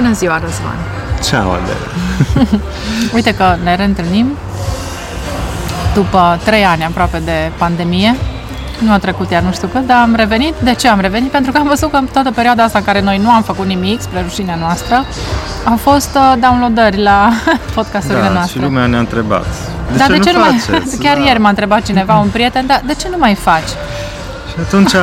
Bună ziua, Răzvan! Ceau, Adela! Uite că ne reîntâlnim după trei ani aproape de pandemie. Nu a trecut iar nu știu cât, dar am revenit. De ce am revenit? Pentru că am văzut că în toată perioada asta în care noi nu am făcut nimic, spre rușinea noastră, au fost uh, downloadări la podcasturile da, noastre. și lumea ne-a întrebat. De dar ce de nu ce nu faceți? mai... Chiar da. ieri m-a întrebat cineva, un prieten, dar de ce nu mai faci? Și atunci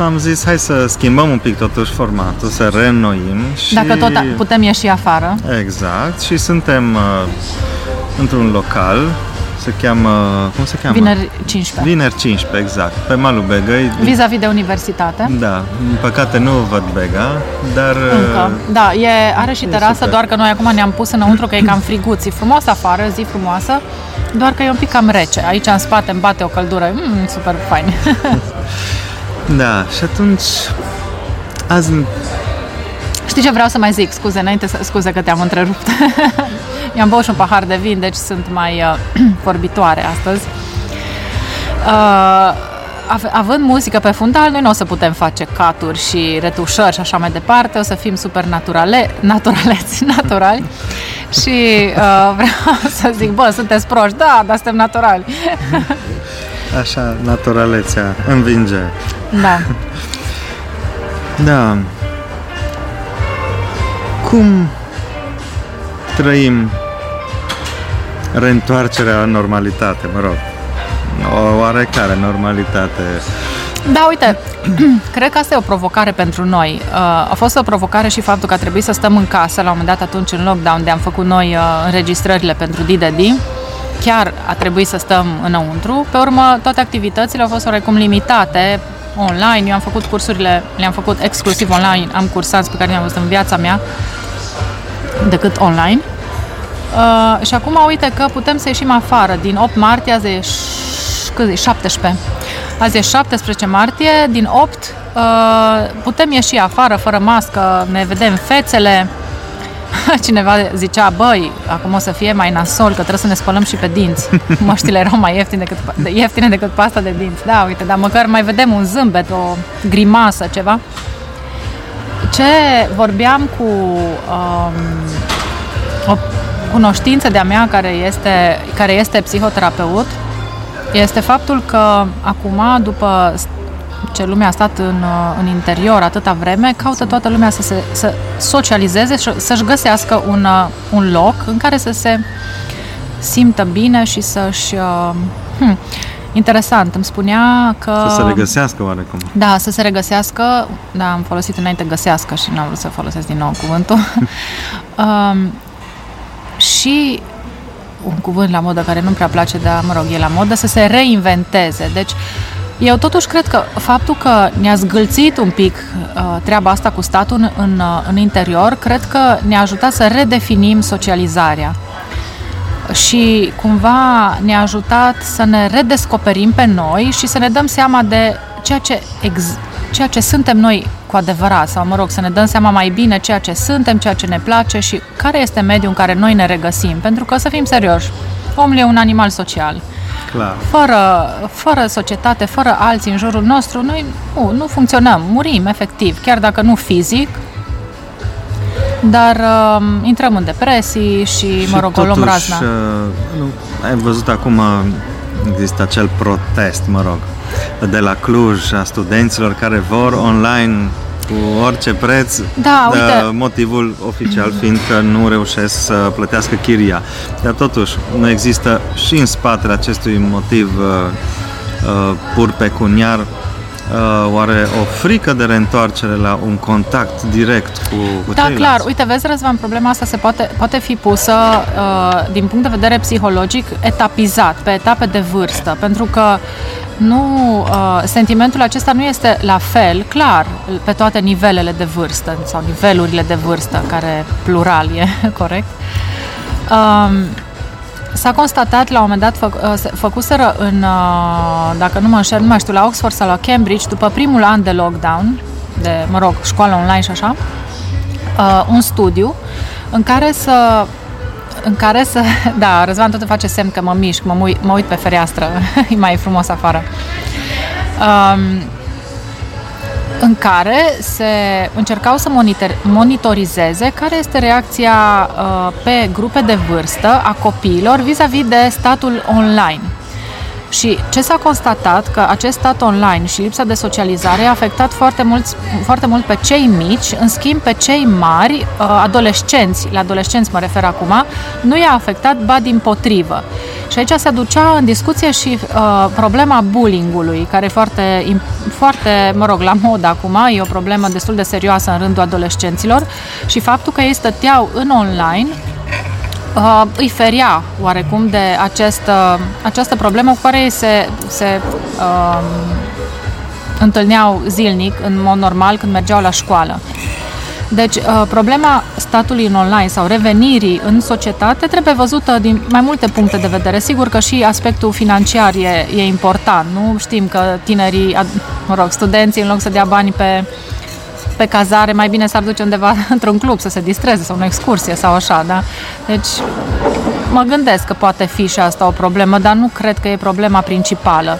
am zis, hai să schimbăm un pic totuși formatul, să reînnoim și... Dacă tot putem ieși afară. Exact, și suntem uh, într-un local, se cheamă, cum se cheamă? Vineri 15. Vineri 15, exact, pe malul Begăi. Vis-a-vis de universitate. Da, din păcate nu văd Bega, dar... Încă. Da, e, are și e terasă, super. doar că noi acum ne-am pus înăuntru că e cam friguț. E frumos afară, zi frumoasă, doar că e un pic cam rece. Aici în spate îmi bate o căldură. Mm, super fain. Da, și atunci azi Știi ce vreau să mai zic? Scuze, înainte să, scuze că te-am întrerupt. Mi-am băut și un pahar de vin, deci sunt mai uh, vorbitoare astăzi. Uh, ave- având muzică pe fundal, noi nu o să putem face caturi și retușări și așa mai departe, o să fim super naturale, naturaleți, naturali. Și uh, vreau să zic, bă, sunteți proști, da, dar suntem naturali. Așa, naturalețea învinge. Da. Da. Cum trăim reîntoarcerea la normalitate, mă rog. O oarecare normalitate. Da, uite, cred că asta e o provocare pentru noi. Uh, a fost o provocare și faptul că a trebuit să stăm în casă la un moment dat atunci în lockdown de am făcut noi uh, înregistrările pentru D&D. Chiar a trebuit să stăm înăuntru. Pe urmă, toate activitățile au fost oarecum limitate online. Eu am făcut cursurile, le-am făcut exclusiv online. Am cursanți pe care i-am văzut în viața mea decât online. Uh, și acum uite că putem să ieșim afară. Din 8 martie, azi e, ș- cât e? 17. Azi e 17 martie, din 8 uh, putem ieși afară fără mască, ne vedem fețele. Cineva zicea, băi, acum o să fie mai nasol, că trebuie să ne spălăm și pe dinți. Măștile erau mai ieftine decât, de- ieftine decât pasta de dinți. Da, uite, dar măcar mai vedem un zâmbet, o grimasă, ceva. Ce vorbeam cu um, o cunoștință de-a mea care este, care este psihoterapeut este faptul că acum, după ce lumea a stat în, uh, în interior atâta vreme, caută toată lumea să se să socializeze și să-și găsească un, uh, un loc în care să se simtă bine și să-și... Uh, hm, interesant, îmi spunea că... Să se regăsească oarecum. Da, să se regăsească, da, am folosit înainte găsească și n-am vrut să folosesc din nou cuvântul. um, și un cuvânt la modă care nu-mi prea place, dar mă rog, e la modă, să se reinventeze. Deci, eu totuși cred că faptul că ne-a zgâlțit un pic uh, treaba asta cu statul în, în, uh, în interior, cred că ne-a ajutat să redefinim socializarea și cumva ne-a ajutat să ne redescoperim pe noi și să ne dăm seama de ceea ce, ex- ceea ce suntem noi cu adevărat, sau mă rog, să ne dăm seama mai bine ceea ce suntem, ceea ce ne place și care este mediul în care noi ne regăsim. Pentru că, să fim serioși, omul e un animal social. Clar. Fără, fără societate, fără alții în jurul nostru, noi nu, nu funcționăm, murim efectiv, chiar dacă nu fizic, dar uh, intrăm în depresii și, Și mă rog, o luăm totuși, razna. uh, nu, ai văzut acum există acel protest, mă rog, de la Cluj a studenților care vor online cu orice preț, Da, de uite. motivul oficial fiind că nu reușesc să plătească chiria. Dar totuși, nu există și în spatele acestui motiv uh, uh, pur pecuniar uh, oare o frică de reîntoarcere la un contact direct cu, cu Da, ceilalți? clar. Uite, vezi, Răzvan, problema asta se poate, poate fi pusă uh, din punct de vedere psihologic etapizat, pe etape de vârstă, pentru că nu, uh, sentimentul acesta nu este la fel, clar, pe toate nivelele de vârstă sau nivelurile de vârstă, care plural e corect. Um, S-a constatat la un moment dat, fă, uh, se- făcuseră în, uh, dacă nu mă înșel, nu mai știu, la Oxford sau la Cambridge, după primul an de lockdown, de, mă rog, școală online și așa, uh, un studiu în care să în care să... Da, Răzvan tot îmi face semn că mă mișc, mă, uit, mă uit pe fereastră, e mai frumos afară. Um, în care se încercau să monitor, monitorizeze care este reacția uh, pe grupe de vârstă a copiilor vis-a-vis de statul online. Și ce s-a constatat? Că acest stat online și lipsa de socializare a afectat foarte mult, foarte mult pe cei mici, în schimb pe cei mari, uh, adolescenți, la adolescenți mă refer acum, nu i-a afectat, ba din potrivă. Și aici se aducea în discuție și uh, problema bullyingului, care e foarte, foarte, mă rog, la mod acum, e o problemă destul de serioasă în rândul adolescenților. Și faptul că ei stăteau în online uh, îi feria oarecum de această, această problemă cu care se, se uh, întâlneau zilnic, în mod normal, când mergeau la școală. Deci, uh, problema statului în online sau revenirii în societate trebuie văzută din mai multe puncte de vedere. Sigur că și aspectul financiar e, e important. Nu știm că tinerii, mă rog, studenții, în loc să dea bani pe pe cazare, mai bine s-ar duce undeva într-un club să se distreze sau o excursie sau așa, da? Deci mă gândesc că poate fi și asta o problemă, dar nu cred că e problema principală.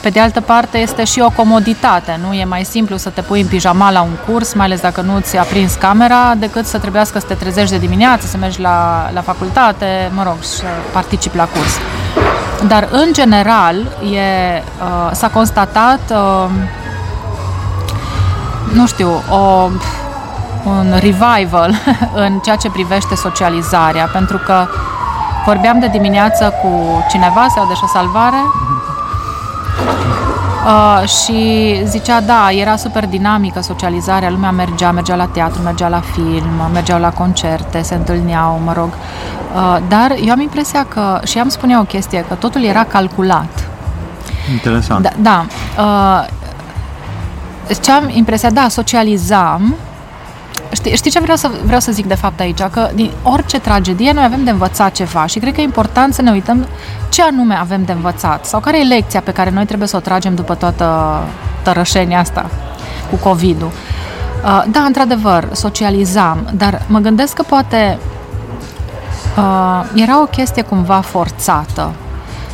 Pe de altă parte, este și o comoditate, nu? E mai simplu să te pui în pijama la un curs, mai ales dacă nu ți-a prins camera, decât să trebuiască să te trezești de dimineață, să mergi la, la facultate, mă rog, să participi la curs. Dar, în general, e, uh, s-a constatat uh, nu știu, o, un revival în ceea ce privește socializarea, pentru că vorbeam de dimineață cu cineva sau de o salvare uh, și zicea, da, era super dinamică socializarea, lumea mergea, mergea la teatru, mergea la film, mergeau la concerte, se întâlneau, mă rog, uh, dar eu am impresia că, și am spune o chestie, că totul era calculat. Interesant. Da, da uh, ce am impresia, da, socializam, Știi, știi ce vreau să, vreau să zic de fapt aici? Că din orice tragedie noi avem de învățat ceva și cred că e important să ne uităm ce anume avem de învățat sau care e lecția pe care noi trebuie să o tragem după toată tărășenia asta cu COVID-ul. Uh, da, într-adevăr, socializam, dar mă gândesc că poate uh, era o chestie cumva forțată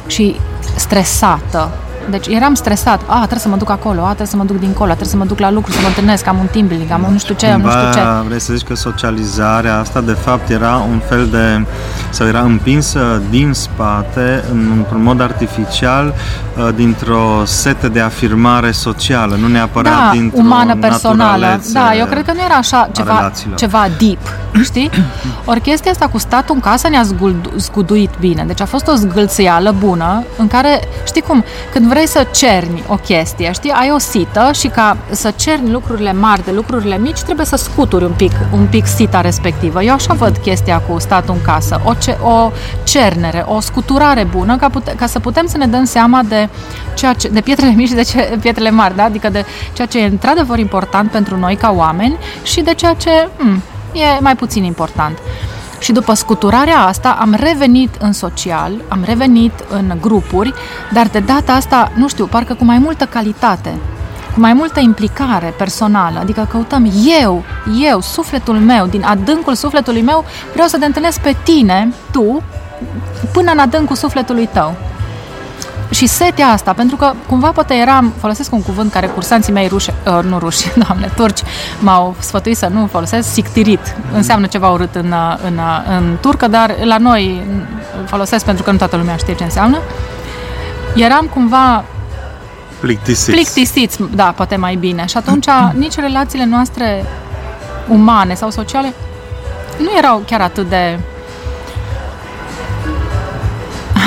și stresată deci eram stresat. A, trebuie să mă duc acolo, a, trebuie să mă duc dincolo, trebuie să mă duc la lucru, să mă întâlnesc, am un team building, am un nu știu ce, am nu știu ce. Vrei să zici că socializarea asta de fapt era un fel de, sau era împinsă din spate, într-un mod artificial, uh, dintr-o sete de afirmare socială, nu neapărat da, dintr-o umană, personală. Da, eu cred că nu era așa ceva, ceva deep, știi? Ori chestia asta cu statul în casă ne-a zguduit bine. Deci a fost o zgâlțeală bună în care, știi cum, când vrei să cerni o chestie, știi, ai o sită și ca să cerni lucrurile mari de lucrurile mici, trebuie să scuturi un pic, un pic sita respectivă. Eu așa văd chestia cu statul în casă, o, ce, o cernere, o scuturare bună ca, pute, ca să putem să ne dăm seama de, ceea ce, de pietrele mici și de ce, pietrele mari, da? adică de ceea ce e într-adevăr important pentru noi ca oameni și de ceea ce hmm, e mai puțin important. Și după scuturarea asta am revenit în social, am revenit în grupuri, dar de data asta, nu știu, parcă cu mai multă calitate, cu mai multă implicare personală, adică căutăm eu, eu, sufletul meu, din adâncul sufletului meu, vreau să te întâlnesc pe tine, tu, până în adâncul sufletului tău și setea asta, pentru că cumva poate eram, folosesc un cuvânt care cursanții mei ruși, uh, nu ruși, doamne, turci, m-au sfătuit să nu folosesc, sictirit. Înseamnă ceva urât în, uh, în, uh, în turcă, dar la noi folosesc pentru că nu toată lumea știe ce înseamnă. Eram cumva plictisiți. Plictisiți, da, poate mai bine. Și atunci nici relațiile noastre umane sau sociale nu erau chiar atât de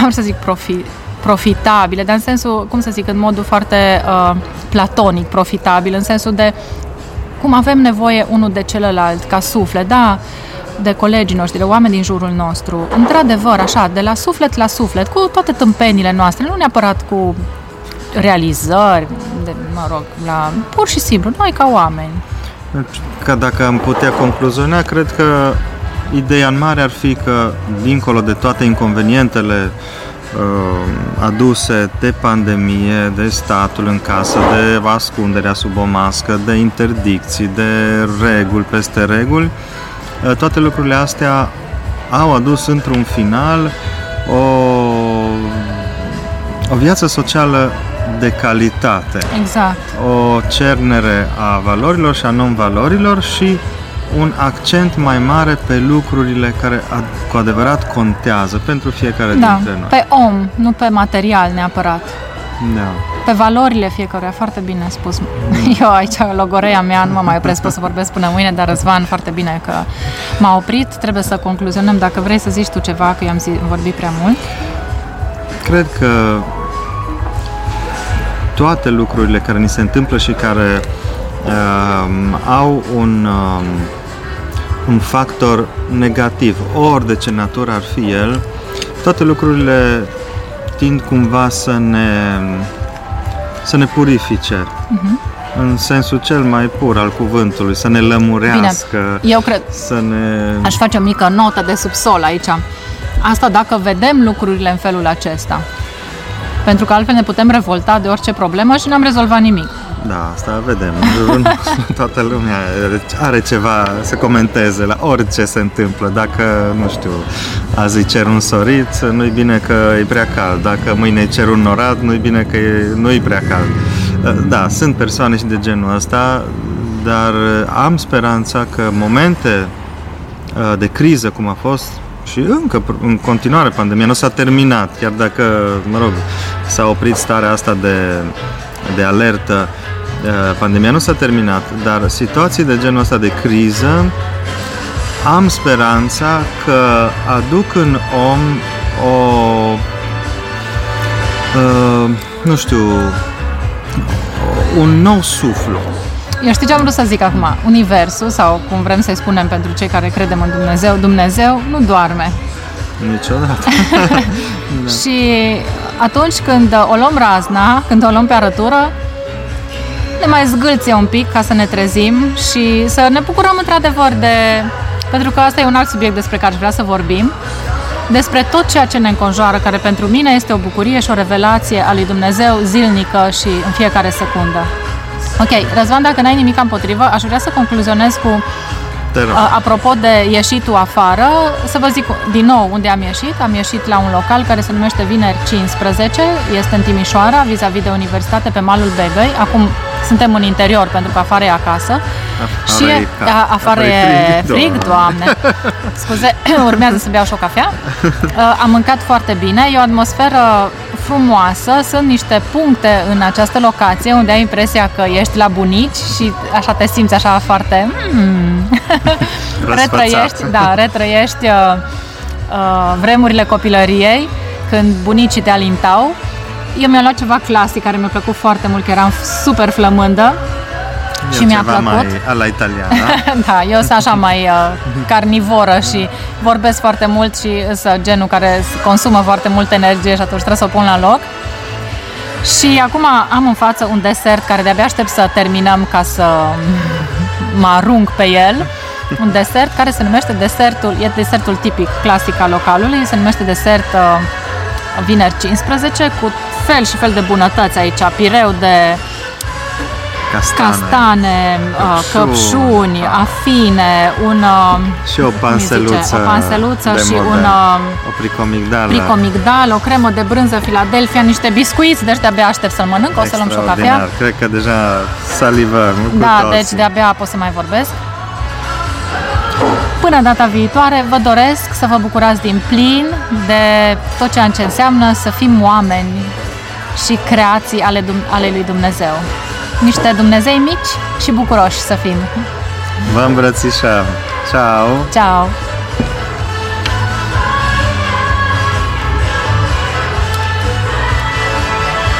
am să zic profi, profitabile, dar în sensul, cum să zic, în modul foarte uh, platonic profitabil, în sensul de cum avem nevoie unul de celălalt ca suflet, da, de colegii noștri, de oameni din jurul nostru, într-adevăr, așa, de la suflet la suflet, cu toate tâmpenile noastre, nu neapărat cu realizări, de, mă rog, la, pur și simplu, noi ca oameni. Deci, că dacă am putea concluziona, cred că ideea în mare ar fi că, dincolo de toate inconvenientele Uh, aduse de pandemie, de statul în casă, de ascunderea sub o mască, de interdicții, de reguli peste reguli, uh, toate lucrurile astea au adus într-un final o, o viață socială de calitate. Exact. O cernere a valorilor și a non-valorilor și un accent mai mare pe lucrurile care ad- cu adevărat contează pentru fiecare Da, dintre noi. pe om, nu pe material neapărat. Da. Pe valorile fiecăruia, foarte bine spus. Eu aici, logoreia mea, nu mă mai opresc, pot să vorbesc până mâine, dar Răzvan, foarte bine că m-a oprit. Trebuie să concluzionăm. Dacă vrei să zici tu ceva, că eu am zi, vorbit prea mult. Cred că toate lucrurile care ni se întâmplă și care um, au un, um, un factor negativ, ori de ce natură ar fi el, toate lucrurile tind cumva să ne, să ne purifice. În sensul cel mai pur al cuvântului, să ne lămurească, Eu cred, să ne... aș face o mică notă de subsol aici. Asta dacă vedem lucrurile în felul acesta. Pentru că altfel ne putem revolta de orice problemă și n-am rezolvat nimic. Da, asta vedem. În jurul nostru toată lumea are ceva să comenteze la orice se întâmplă. Dacă, nu știu, azi e cerul însorit, nu-i bine că e prea cald. Dacă mâine e cerul norat, nu-i bine că e, nu-i prea cald. Da, sunt persoane și de genul ăsta, dar am speranța că momente uh, de criză, cum a fost și încă în continuare pandemia, nu s-a terminat, chiar dacă, mă rog, s-a oprit starea asta de, de alertă, uh, pandemia nu s-a terminat, dar situații de genul ăsta de criză am speranța că aduc în om o uh, nu știu un nou suflu Eu știu ce am vrut să zic acum. Universul, sau cum vrem să-i spunem pentru cei care credem în Dumnezeu, Dumnezeu nu doarme. niciodată. Da. Și atunci când o luăm razna, când o luăm pe arătură, ne mai zgâlție un pic ca să ne trezim și să ne bucurăm într-adevăr de... Pentru că asta e un alt subiect despre care aș vrea să vorbim, despre tot ceea ce ne înconjoară, care pentru mine este o bucurie și o revelație a lui Dumnezeu zilnică și în fiecare secundă. Ok, Răzvan, dacă n-ai nimic împotrivă, aș vrea să concluzionez cu Te rog. a- Apropo de ieșitul afară, să vă zic din nou unde am ieșit. Am ieșit la un local care se numește Vineri 15, este în Timișoara, vis-a-vis de universitate, pe malul Begăi. Acum suntem în interior pentru că afară e acasă. Afară și e cald. a, afară e frig, Doamne. doamne. Scuze, urmează să beau și o cafea. Uh, Am mâncat foarte bine, e o atmosferă frumoasă, sunt niște puncte în această locație unde ai impresia că ești la bunici și așa te simți așa foarte... Mm, Răsfățat. retrăiești, da, retrăiești uh, uh, vremurile copilăriei când bunicii te alintau. Eu mi-am luat ceva clasic care mi-a plăcut foarte mult, că eram super flămândă și E mi-a ceva plăcut. mai ala italiană. da, eu sunt așa mai uh, carnivoră și vorbesc foarte mult și sunt genul care consumă foarte multă energie și atunci trebuie să o pun la loc. Și acum am în față un desert care de-abia aștept să terminăm ca să mă arunc pe el. Un desert care se numește desertul, e desertul tipic, clasic al localului, se numește desert uh, vineri 15 cu fel și fel de bunătăți aici, pireu de Castane. castane, uh, Căpșuni. căpșuni, afine, un uh, Și o cum îi panseluță, zice, o panseluță de și model. un uh, o pricomigdală. pricomigdal, o cremă de brânză Philadelphia, niște biscuiți, deci de-abia aștept să-l mănânc, o să luăm și o cafea. Extraordinar. Cred că deja salivăm cu Da, toții. deci de-abia pot să mai vorbesc. Până data viitoare, vă doresc să vă bucurați din plin de tot ceea ce înseamnă să fim oameni și creații ale, Dum- ale lui Dumnezeu. Niște Dumnezei mici și bucuroși să fim. Vă îmbrățișăm. Ciao! Ciao!